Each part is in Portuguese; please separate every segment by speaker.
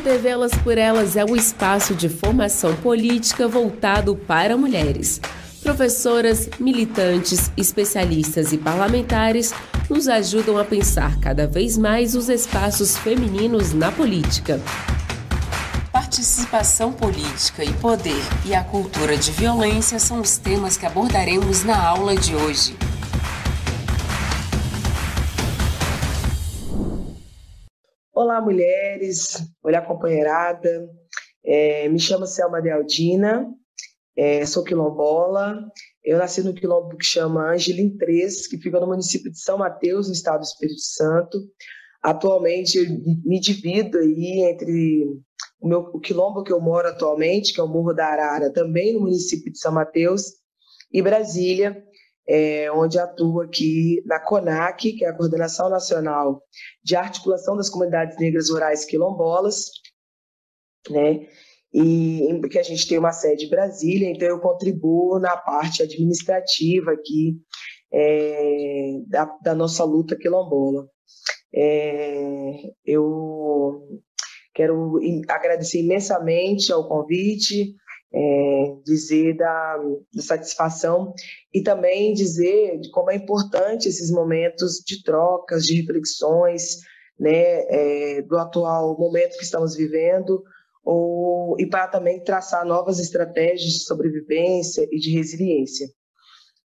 Speaker 1: TV Elas por Elas é o espaço de formação política voltado para mulheres. Professoras, militantes, especialistas e parlamentares nos ajudam a pensar cada vez mais os espaços femininos na política. Participação política e poder e a cultura de violência são os temas que abordaremos na aula de hoje.
Speaker 2: Olá, mulheres, olá, companheirada. É, me chamo Selma Dealdina, é, sou quilombola. Eu nasci no quilombo que chama Angelim 3, que fica no município de São Mateus, no estado do Espírito Santo. Atualmente, eu me divido aí entre o, meu, o quilombo que eu moro atualmente, que é o Morro da Arara, também no município de São Mateus, e Brasília, é, onde atuo aqui na CONAC, que é a Coordenação Nacional de Articulação das Comunidades Negras Rurais Quilombolas, né? E que a gente tem uma sede em Brasília, então eu contribuo na parte administrativa aqui é, da, da, nossa luta quilombola. É, eu quero agradecer imensamente ao convite, é, dizer da, da, satisfação e também dizer de como é importante esses momentos de trocas, de reflexões, né, é, do atual momento que estamos vivendo, ou, e para também traçar novas estratégias de sobrevivência e de resiliência.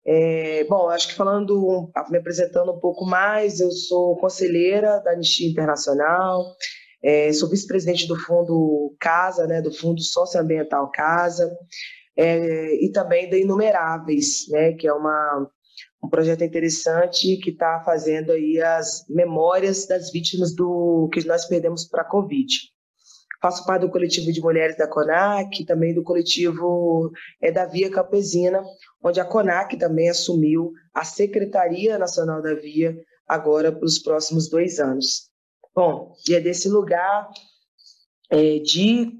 Speaker 2: É, bom, acho que falando, me apresentando um pouco mais, eu sou conselheira da Anistia Internacional, é, sou vice-presidente do Fundo Casa, né, do Fundo Socioambiental Casa, é, e também da Inumeráveis, né, que é uma, um projeto interessante que está fazendo aí as memórias das vítimas do que nós perdemos para a Covid. Faço parte do coletivo de mulheres da CONAC, também do coletivo é, da Via Campesina, onde a CONAC também assumiu a Secretaria Nacional da Via agora para os próximos dois anos. Bom, e é desse lugar é, de,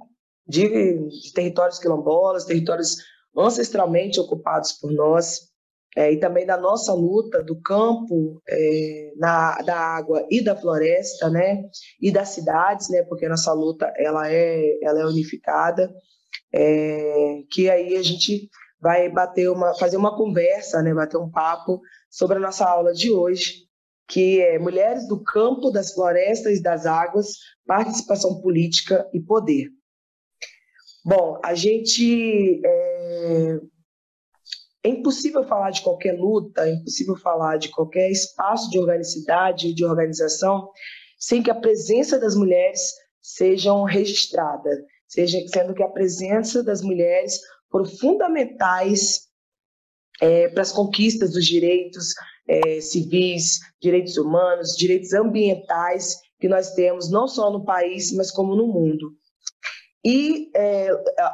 Speaker 2: de, de, territórios quilombolas, territórios ancestralmente ocupados por nós, é, e também da nossa luta do campo, é, na, da água e da floresta, né, e das cidades, né, porque a nossa luta ela é, ela é unificada, é, que aí a gente vai bater uma, fazer uma conversa, né, bater um papo sobre a nossa aula de hoje, que é Mulheres do Campo, das Florestas e das Águas, Participação Política e Poder. Bom, a gente. É, é impossível falar de qualquer luta, é impossível falar de qualquer espaço de organicidade, de organização, sem que a presença das mulheres sejam registrada, seja sendo que a presença das mulheres foram fundamentais é, para as conquistas dos direitos, é, civis, direitos humanos, direitos ambientais que nós temos não só no país, mas como no mundo. E é,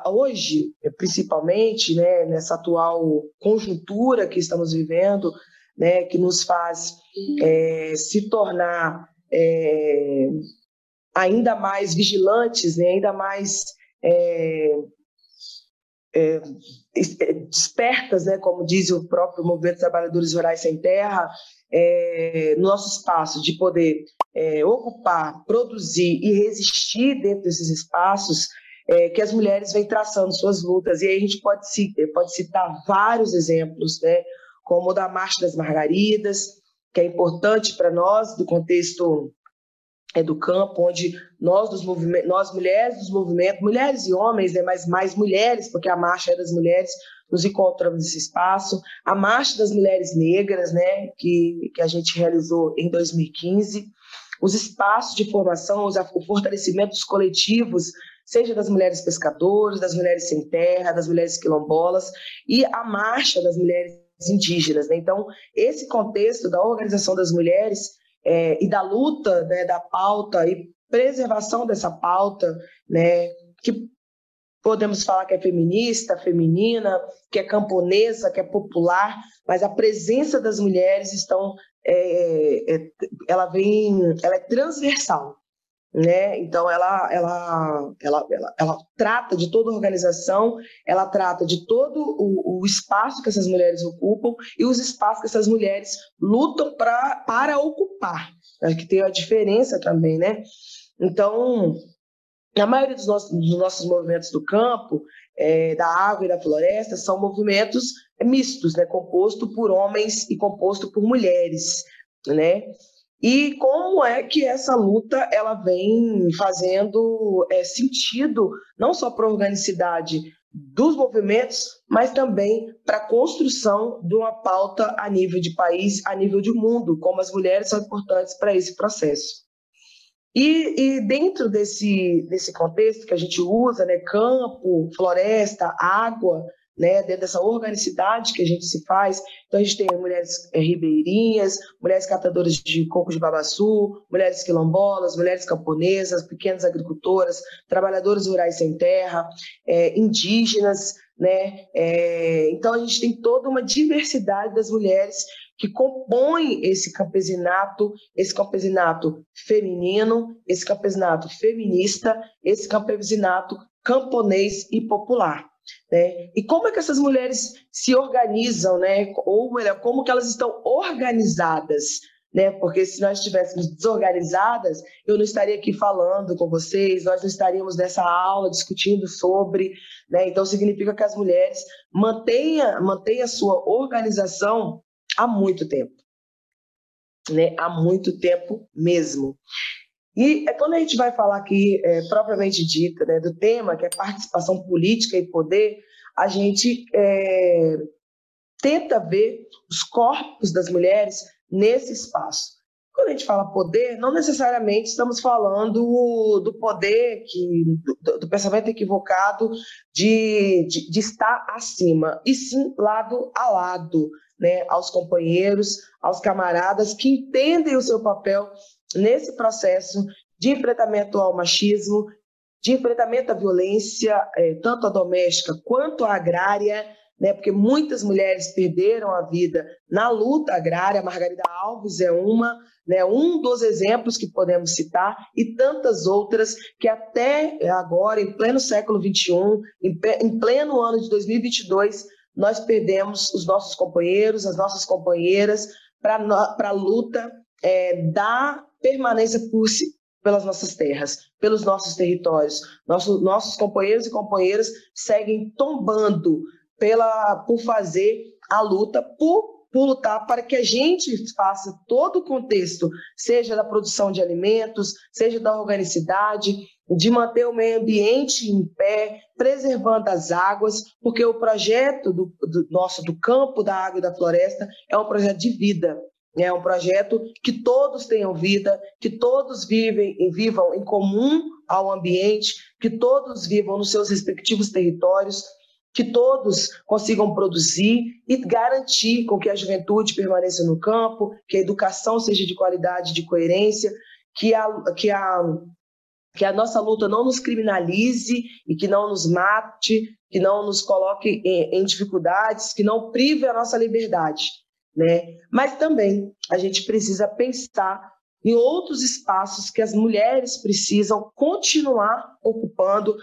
Speaker 2: hoje, principalmente, né, nessa atual conjuntura que estamos vivendo, né, que nos faz é, se tornar é, ainda mais vigilantes, né, ainda mais é, é, é, despertas, né, como diz o próprio Movimento de Trabalhadores Rurais Sem Terra, é, no nosso espaço de poder é, ocupar, produzir e resistir dentro desses espaços, é, que as mulheres vêm traçando suas lutas. E aí a gente pode, pode citar vários exemplos, né, como o da Marcha das Margaridas, que é importante para nós, do contexto é do campo, onde nós, dos nós mulheres dos movimentos, mulheres e homens, né, mas mais mulheres, porque a marcha é das mulheres, nos encontramos nesse espaço. A marcha das mulheres negras, né, que, que a gente realizou em 2015. Os espaços de formação, o fortalecimento dos coletivos, seja das mulheres pescadoras, das mulheres sem terra, das mulheres quilombolas, e a marcha das mulheres indígenas. Né? Então, esse contexto da organização das mulheres é, e da luta, né, da pauta e preservação dessa pauta, né, que podemos falar que é feminista, feminina, que é camponesa, que é popular, mas a presença das mulheres estão, é, é, ela vem, ela é transversal, né? Então ela, ela, ela, ela, ela trata de toda a organização, ela trata de todo o, o espaço que essas mulheres ocupam e os espaços que essas mulheres lutam pra, para ocupar, né? que tem a diferença também, né? Então a maioria dos nossos, dos nossos movimentos do campo, é, da água e da floresta, são movimentos mistos, né, composto por homens e composto por mulheres, né? E como é que essa luta ela vem fazendo é, sentido não só para a organicidade dos movimentos, mas também para a construção de uma pauta a nível de país, a nível de mundo, como as mulheres são importantes para esse processo. E, e, dentro desse, desse contexto que a gente usa, né, campo, floresta, água, né, dentro dessa organicidade que a gente se faz. Então, a gente tem mulheres é, ribeirinhas, mulheres catadoras de coco de babaçu, mulheres quilombolas, mulheres camponesas, pequenas agricultoras, trabalhadoras rurais sem terra, é, indígenas, né? É, então, a gente tem toda uma diversidade das mulheres que compõem esse campesinato, esse campesinato feminino, esse campesinato feminista, esse campesinato camponês e popular. Né? E como é que essas mulheres se organizam, né? ou melhor, como que elas estão organizadas? Né? Porque se nós estivéssemos desorganizadas, eu não estaria aqui falando com vocês, nós não estaríamos nessa aula discutindo sobre. Né? Então, significa que as mulheres mantenham, mantenham a sua organização há muito tempo. Né? Há muito tempo mesmo. E é quando a gente vai falar aqui, é, propriamente dita, né, do tema, que é participação política e poder, a gente é, tenta ver os corpos das mulheres nesse espaço. Quando a gente fala poder, não necessariamente estamos falando do poder, que, do, do pensamento equivocado de, de, de, estar acima, e sim lado a lado, né, aos companheiros, aos camaradas que entendem o seu papel nesse processo de enfrentamento ao machismo, de enfrentamento à violência, é, tanto a doméstica quanto a agrária, né, porque muitas mulheres perderam a vida na luta agrária. Margarida Alves é uma, né, um dos exemplos que podemos citar, e tantas outras que até agora, em pleno século XXI, em pleno ano de 2022, nós perdemos os nossos companheiros, as nossas companheiras, para a luta é, da permanência por, pelas nossas terras, pelos nossos territórios. Nossos, nossos companheiros e companheiras seguem tombando pela, por fazer a luta, por, por lutar para que a gente faça todo o contexto, seja da produção de alimentos, seja da organicidade, de manter o meio ambiente em pé, preservando as águas, porque o projeto do, do nosso do campo, da água e da floresta é um projeto de vida. É um projeto que todos tenham vida, que todos vivem e vivam em comum ao ambiente, que todos vivam nos seus respectivos territórios, que todos consigam produzir e garantir com que a juventude permaneça no campo, que a educação seja de qualidade, de coerência, que a, que a, que a nossa luta não nos criminalize e que não nos mate, que não nos coloque em, em dificuldades, que não prive a nossa liberdade né? Mas também a gente precisa pensar em outros espaços que as mulheres precisam continuar ocupando,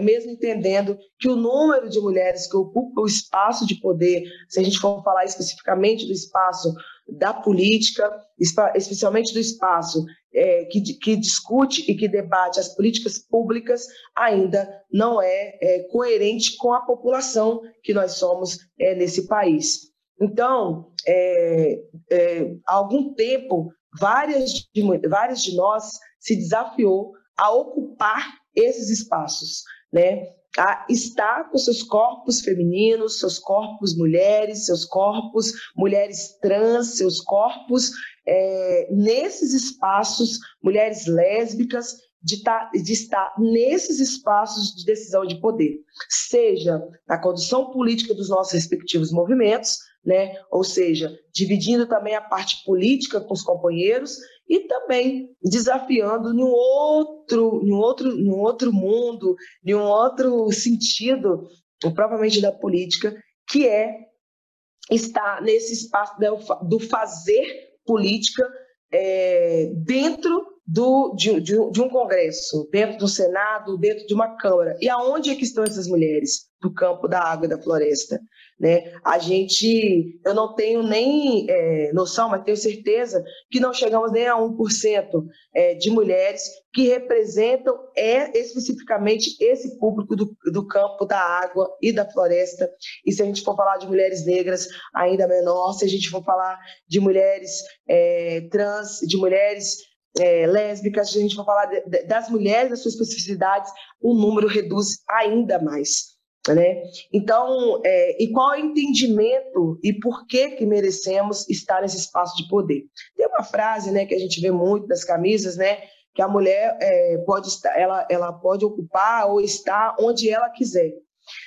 Speaker 2: mesmo entendendo que o número de mulheres que ocupam o espaço de poder, se a gente for falar especificamente do espaço da política, especialmente do espaço é, que, que, discute e que debate as políticas públicas, ainda não é, é coerente com a população que nós somos é, nesse país. Então, é, é, há algum tempo, várias de, várias de nós se desafiou a ocupar esses espaços, né? a estar com seus corpos femininos, seus corpos mulheres, seus corpos mulheres trans, seus corpos é, nesses espaços, mulheres lésbicas, de, tá, de estar nesses espaços de decisão de poder, seja na condução política dos nossos respectivos movimentos, né? ou seja, dividindo também a parte política com os companheiros e também desafiando em um outro, em um outro, em um outro mundo, em um outro sentido, propriamente da política, que é estar nesse espaço do fazer política é, dentro do, de, de, de, um congresso, dentro do Senado, dentro de uma Câmara. E aonde é que estão essas mulheres? do campo, da água e da floresta. Né? A gente, eu não tenho nem é, noção, mas tenho certeza que não chegamos nem a 1% é, de mulheres que representam é, especificamente esse público do, do campo, da água e da floresta. E se a gente for falar de mulheres negras, ainda menor, se a gente for falar de mulheres é, trans, de mulheres é, lésbicas, a gente for falar de, de, das mulheres, das suas especificidades, o número reduz ainda mais. Né? Então, é, e qual é o entendimento e por que que merecemos estar nesse espaço de poder? Tem uma frase, né, que a gente vê muito nas camisas, né, que a mulher é, pode estar, ela, ela pode ocupar ou estar onde ela quiser.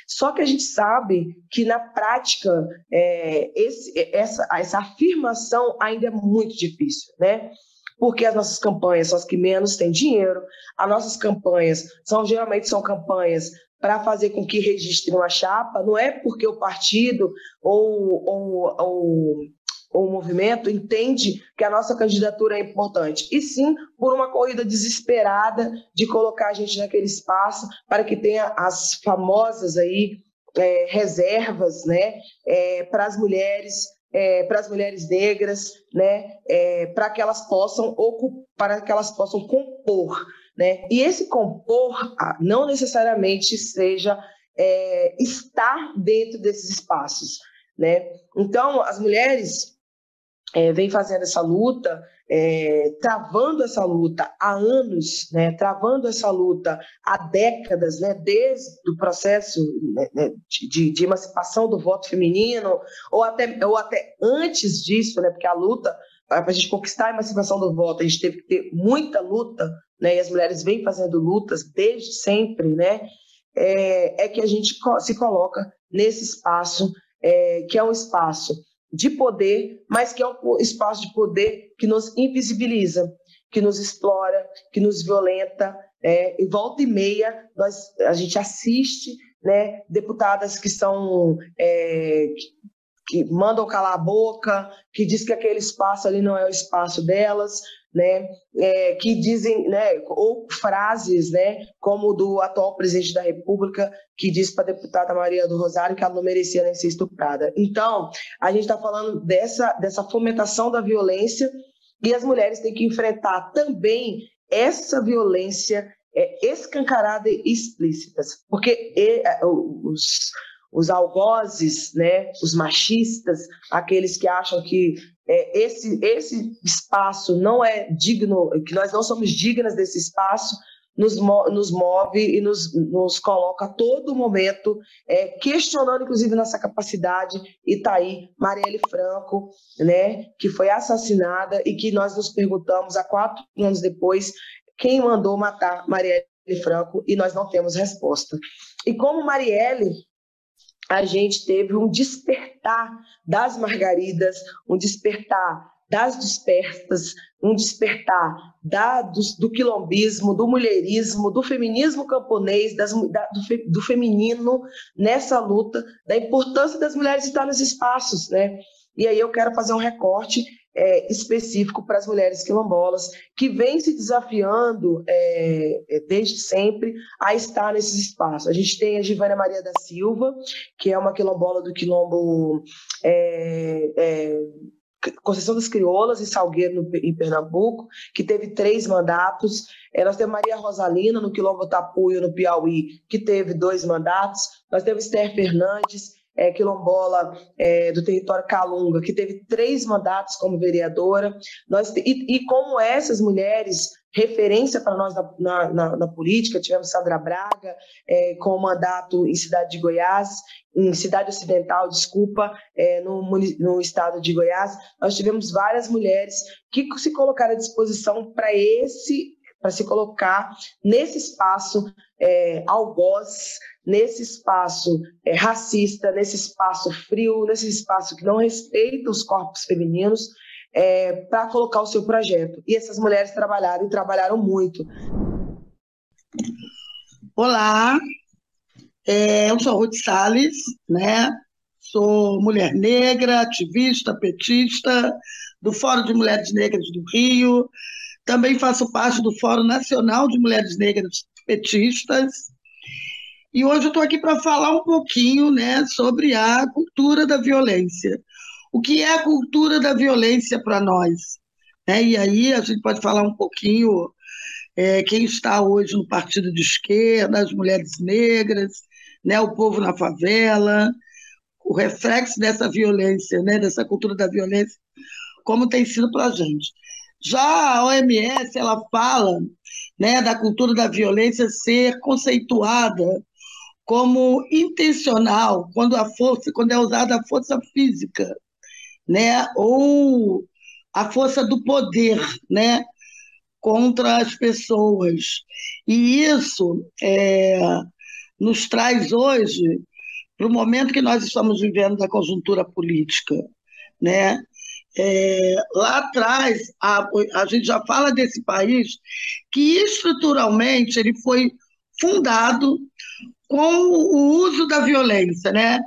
Speaker 2: Só que a gente sabe que na prática é, esse, essa, essa afirmação ainda é muito difícil, né? Porque as nossas campanhas são as que menos têm dinheiro, as nossas campanhas são geralmente são campanhas para fazer com que registre uma chapa, não é porque o partido ou, ou, ou, ou, o movimento entende que a nossa candidatura é importante, e sim por uma corrida desesperada de colocar a gente naquele espaço para que tenha as famosas aí é, reservas né, é, para as mulheres. É, para as mulheres negras, né, é, para que elas possam ocupar, para que elas possam compor né? E esse compor ah, não necessariamente seja é, estar dentro desses espaços. Né? Então, as mulheres é, vêm fazendo essa luta, é, travando essa luta há anos, né? travando essa luta há décadas, né? desde o processo né, né de, de, emancipação do voto feminino, ou até, ou até antes disso, né? porque a luta para a gente conquistar a emancipação do voto, a gente teve que ter muita luta, né, e as mulheres vêm fazendo lutas desde sempre, né, é, é que a gente se coloca nesse espaço, é, que é um espaço de poder, mas que é um espaço de poder que nos invisibiliza, que nos explora, que nos violenta, é, e volta e meia nós, a gente assiste né, deputadas que são é, que mandam calar a boca, que diz que aquele espaço ali não é o espaço delas, né, é, que dizem, né, ou frases, né, como do atual presidente da República, que disse para a deputada Maria do Rosário que ela não merecia nem ser estuprada. Então, a gente está falando dessa, dessa fomentação da violência e as mulheres têm que enfrentar também essa violência é, escancarada e explícita, porque e, os os algozes, né, os machistas, aqueles que acham que é, esse, esse espaço não é digno, que nós não somos dignas desse espaço, nos, nos move e nos, nos coloca a todo momento é, questionando, inclusive, nossa capacidade. E está aí Marielle Franco, né, que foi assassinada e que nós nos perguntamos há quatro anos depois quem mandou matar Marielle Franco e nós não temos resposta. E como Marielle a gente teve um despertar das margaridas, um despertar das dispersas, um despertar da, do, do, quilombismo, do mulherismo, do feminismo camponês, das, da, do, fe, do, feminino nessa luta, da importância das mulheres estar nos espaços, né? E aí eu quero fazer um recorte é, específico para as mulheres quilombolas, que vêm se desafiando é, é, desde sempre a estar nesses espaços. A gente tem a Givânia Maria da Silva, que é uma quilombola do quilombo é, é, Conceição das Crioulas, em Salgueiro, em Pernambuco, que teve três mandatos. Nós temos Maria Rosalina, no Quilombo Tapuio, no Piauí, que teve dois mandatos. Nós temos Esther Fernandes, é, quilombola é, do território Calunga, que teve três mandatos como vereadora. Nós, e, e como essas mulheres, referência para nós na, na, na, na, política, tivemos Sandra Braga é, com mandato em Cidade de Goiás, em Cidade Ocidental, desculpa, é, no, no estado de Goiás. Nós tivemos várias mulheres que se colocaram à disposição para esse para se colocar nesse espaço é, algoz, nesse espaço é, racista, nesse espaço frio, nesse espaço que não respeita os corpos femininos, é, para colocar o seu projeto. E essas mulheres trabalharam e trabalharam muito.
Speaker 3: Olá, é, eu sou Ruth Salles, né? Sou mulher negra, ativista, petista, do Fórum de Mulheres Negras do Rio, também faço parte do Fórum Nacional de Mulheres Negras Petistas. E hoje eu estou aqui para falar um pouquinho né, sobre a cultura da violência. O que é a cultura da violência para nós? É, e aí a gente pode falar um pouquinho é, quem está hoje no partido de esquerda, as mulheres negras, né, o povo na favela, o reflexo dessa violência, né, dessa cultura da violência, como tem sido para a gente. Já a OMS ela fala né, da cultura da violência ser conceituada como intencional quando a força, quando é usada a força física, né, ou a força do poder, né, contra as pessoas. E isso é, nos traz hoje para o momento que nós estamos vivendo da conjuntura política, né? É, lá atrás, a, a gente já fala desse país que estruturalmente ele foi fundado com o uso da violência, né?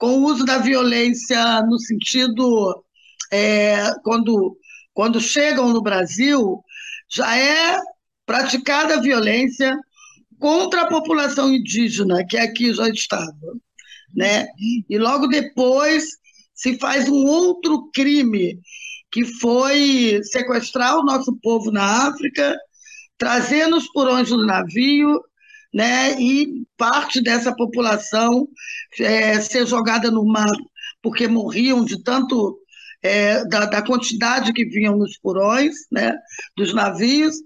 Speaker 3: com o uso da violência no sentido é, quando, quando chegam no Brasil, já é praticada a violência contra a população indígena, que aqui já estava. Né? E logo depois se faz um outro crime, que foi sequestrar o nosso povo na África, trazendo os porões do navio, né, e parte dessa população é, ser jogada no mar, porque morriam de tanto é, da, da, quantidade que vinham nos porões, né, dos navios,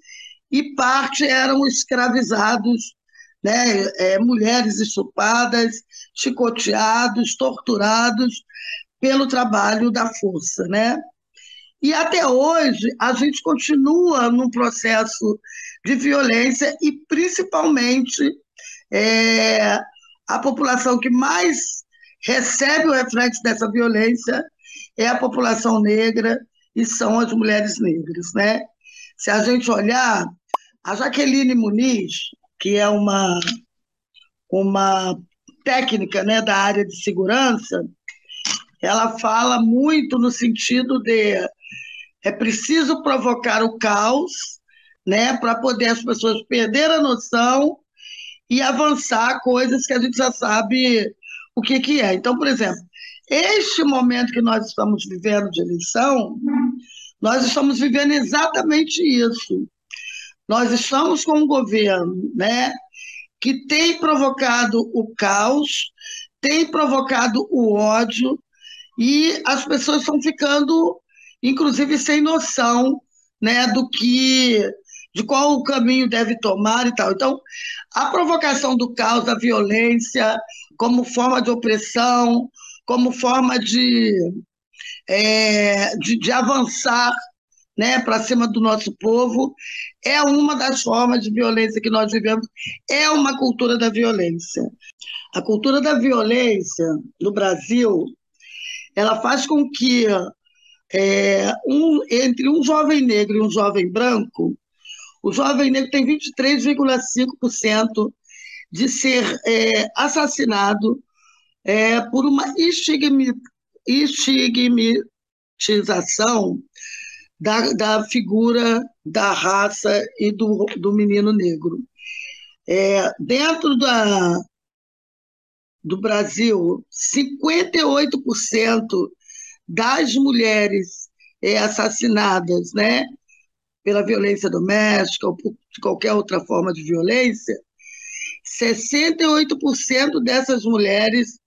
Speaker 3: e parte eram escravizados, né, é, mulheres estupadas, chicoteados, torturados pelo trabalho da força, né? E até hoje a gente continua num processo de violência e principalmente é, a população que mais recebe o reflexo dessa violência é a população negra e são as mulheres negras, né? Se a gente olhar, a Jaqueline Muniz, que é uma, uma técnica né, da área de segurança, ela fala muito no sentido de é preciso provocar o caos, né, para poder as pessoas perder a noção e avançar coisas que a gente já sabe o que, que é. Então, por exemplo, este momento que nós estamos vivendo de eleição, nós estamos vivendo exatamente isso. Nós estamos com um governo né, que tem provocado o caos, tem provocado o ódio, e as pessoas estão ficando, inclusive, sem noção né, do que de qual o caminho deve tomar e tal. Então, a provocação do caos, da violência, como forma de opressão, como forma de, é, de, de, avançar né, para cima do nosso povo, é uma das formas de violência que nós vivemos, é uma cultura da violência. A cultura da violência no Brasil, ela faz com que é, um, entre um jovem negro e um jovem branco, o jovem negro tem 23,5% de ser é, assassinado é, por uma estigmatização da, da figura da raça e do, do menino negro. É, dentro da, do Brasil, 58% das mulheres é, assassinadas né, pela violência doméstica ou por qualquer outra forma de violência, 68% dessas mulheres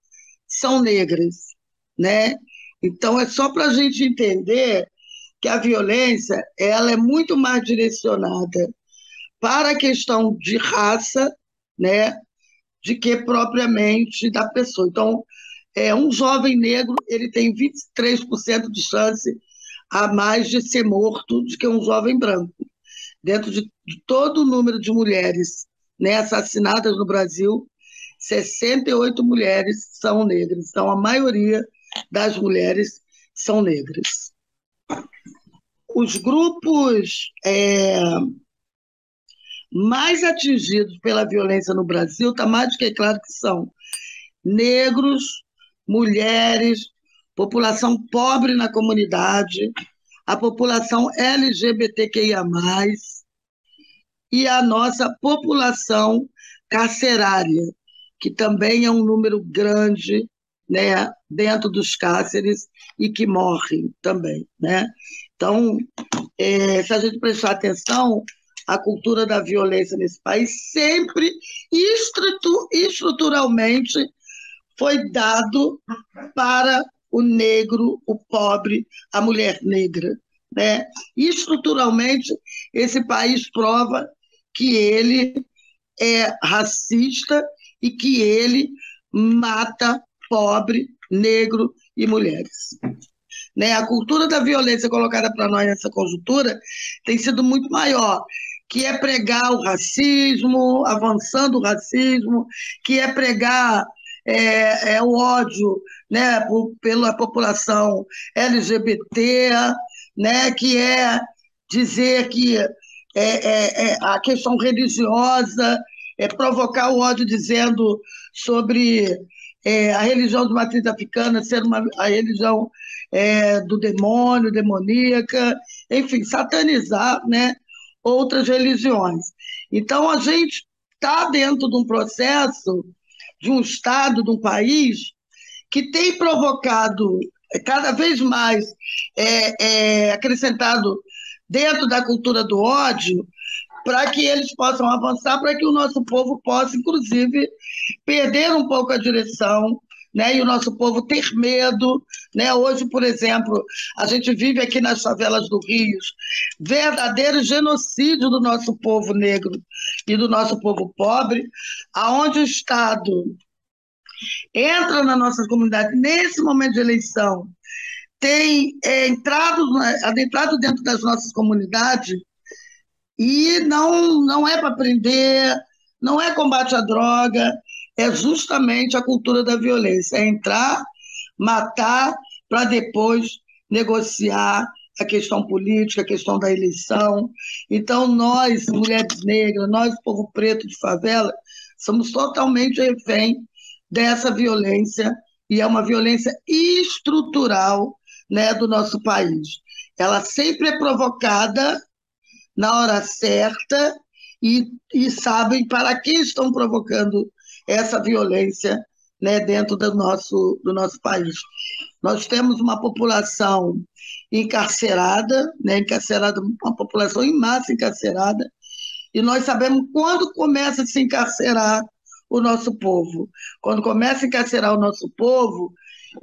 Speaker 3: são negras, né? Então é só para a gente entender que a violência ela é muito mais direcionada para a questão de raça, né, de que propriamente da pessoa. Então, é um jovem negro ele tem 23% de chance a mais de ser morto do que um jovem branco. Dentro de, de todo o número de mulheres né, assassinadas no Brasil, 68 mulheres são negras. Então, a maioria das mulheres são negras. Os grupos é, mais atingidos pela violência no Brasil, está mais do que claro que são negros, mulheres, população pobre na comunidade, a população LGBTQIA, e a nossa população carcerária, que também é um número grande né, dentro dos cárceres e que morrem também. Né? Então, é, se a gente prestar atenção, a cultura da violência nesse país sempre estruturalmente foi dado para o negro, o pobre, a mulher negra. Né? Estruturalmente, esse país prova que ele é racista e que ele mata pobre, negro e mulheres. Né? A cultura da violência colocada para nós nessa conjuntura tem sido muito maior, que é pregar o racismo, avançando o racismo, que é pregar é, é o ódio né, por, pela população LGBT, né, que é dizer que é, é, é a questão religiosa, é provocar o ódio dizendo sobre é, a religião de matriz africana ser uma, a religião do demônio, demoníaca, enfim, satanizar né, outras religiões. Então, a gente está dentro de um processo, de um Estado, de um país, que tem provocado cada vez mais é, é, acrescentado dentro da cultura do ódio para que eles possam avançar, para que o nosso povo possa, inclusive, perder um pouco a direção, né? E o nosso povo ter medo, né? Hoje, por exemplo, a gente vive aqui nas favelas do Rio, verdadeiro genocídio do nosso povo negro e do nosso povo pobre, aonde o Estado entra na nossa comunidade nesse momento de eleição, tem é, entrado, adentrado dentro das nossas comunidades e não, não é para prender, não é combate à droga, é justamente a cultura da violência. É entrar, matar, para depois negociar a questão política, a questão da eleição. Então, nós, mulheres negras, nós, povo preto de favela, somos totalmente refém dessa violência, e é uma violência estrutural né, do nosso país. Ela sempre é provocada na hora certa e, e sabem para que estão provocando essa violência né, dentro do nosso, do nosso país. Nós temos uma população encarcerada, né, encarcerada, uma população em massa encarcerada, e nós sabemos quando começa a se encarcerar o nosso povo. Quando começa a encarcerar o nosso povo,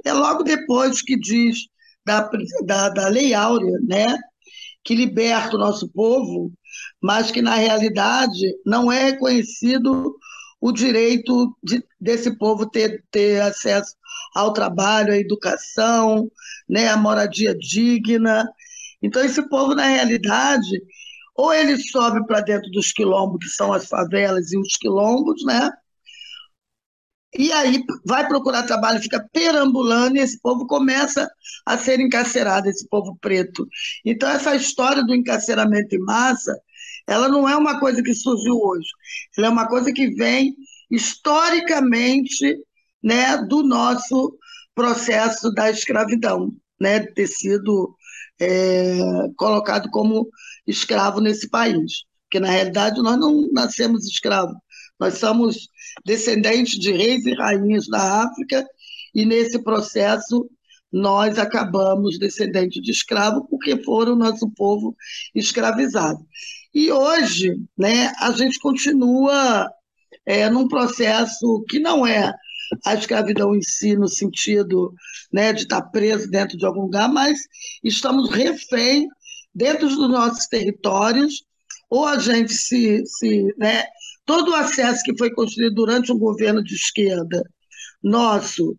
Speaker 3: é logo depois que diz da, da, da Lei Áurea, né? que liberta o nosso povo, mas que, na realidade, não é reconhecido o direito de, desse povo ter, ter acesso ao trabalho, à educação, né, à moradia digna. Então, esse povo, na realidade, ou ele sobe para dentro dos quilombos, que são as favelas e os quilombos, né? E aí vai procurar trabalho, fica perambulando e esse povo começa a ser encarcerado, esse povo preto. Então, essa história do encarceramento em massa, ela não é uma coisa que surgiu hoje, ela é uma coisa que vem historicamente né, do nosso processo da escravidão, né, de ter sido é, colocado como escravo nesse país. Porque, na realidade, nós não nascemos escravos, nós somos descendentes de reis e rainhas da África, e nesse processo nós acabamos descendentes de escravo porque foram o nosso povo escravizado. E hoje, né, a gente continua é, num processo que não é a escravidão em si, no sentido né, de estar preso dentro de algum lugar, mas estamos refém dentro dos nossos territórios, ou a gente se, se né, todo o acesso que foi construído durante um governo de esquerda, nosso,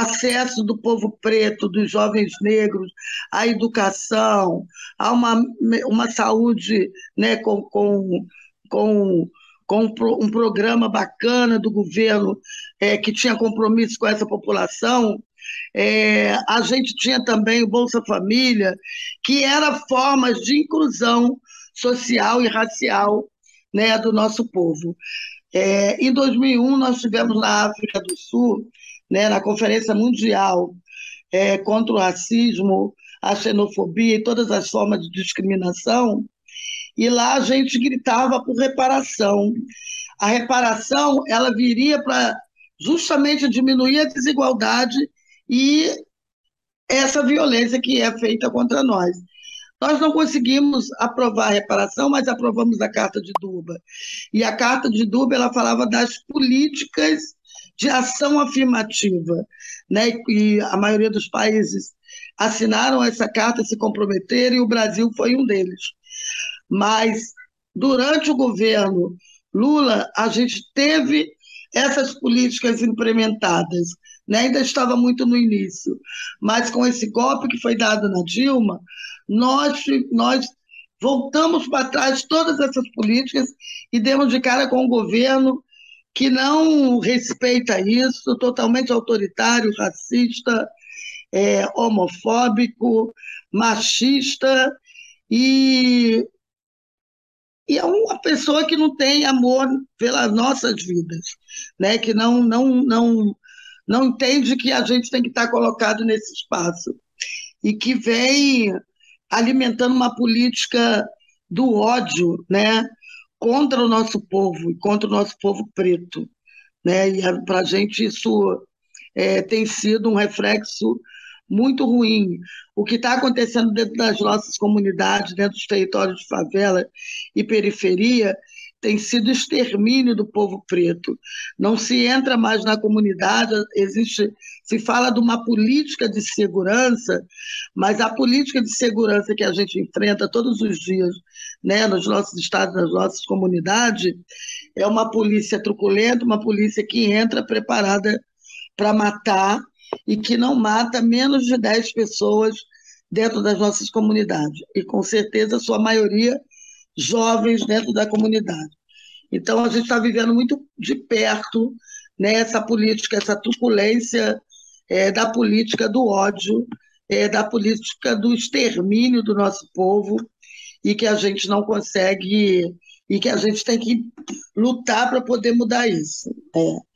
Speaker 3: acesso do povo preto, dos jovens negros à educação, a uma, uma saúde né, com, com, com, com um programa bacana do governo é, que tinha compromisso com essa população. É, a gente tinha também o Bolsa Família, que era formas de inclusão social e racial né, do nosso povo. É, em 2001, nós tivemos na África do Sul, né, na Conferência Mundial é, contra o Racismo, a Xenofobia e todas as formas de discriminação, e lá a gente gritava por reparação. A reparação ela viria para justamente diminuir a desigualdade e essa violência que é feita contra nós. Nós não conseguimos aprovar a reparação, mas aprovamos a Carta de Duba. E a Carta de Duba ela falava das políticas de ação afirmativa, né? E a maioria dos países assinaram essa carta, se comprometeram, e o Brasil foi um deles. Mas durante o governo Lula, a gente teve essas políticas implementadas. Né? Ainda estava muito no início, mas com esse golpe que foi dado na Dilma, nós, nós voltamos para trás todas essas políticas e demos de cara com um governo que não respeita isso, totalmente autoritário, racista, é, homofóbico, machista e, e é uma pessoa que não tem amor pelas nossas vidas, né? que não, não, não, não entende que a gente tem que estar colocado nesse espaço e que vem alimentando uma política do ódio, né, contra o nosso povo e contra o nosso povo preto, né? E para a gente isso é, tem sido um reflexo muito ruim. O que está acontecendo dentro das nossas comunidades, dentro dos territórios de favela e periferia, tem sido extermínio do povo preto. Não se entra mais na comunidade, existe, se fala de uma política de segurança, mas a política de segurança que a gente enfrenta todos os dias, né, nos nossos estados, nas nossas comunidades, é uma polícia truculenta, uma polícia que entra preparada para matar e que não mata menos de 10 pessoas dentro das nossas comunidades. E com certeza a sua maioria jovens dentro da comunidade. Então, a gente está vivendo muito de perto né, essa política, essa truculência é, da política do ódio, é, da política do extermínio do nosso povo, e que a gente não consegue, e que a gente tem que lutar para poder mudar isso. É.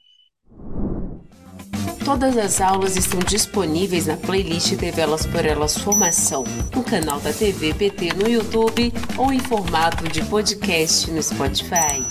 Speaker 1: Todas as aulas estão disponíveis na playlist Develas por Elas Formação, no canal da TV PT no YouTube ou em formato de podcast no Spotify.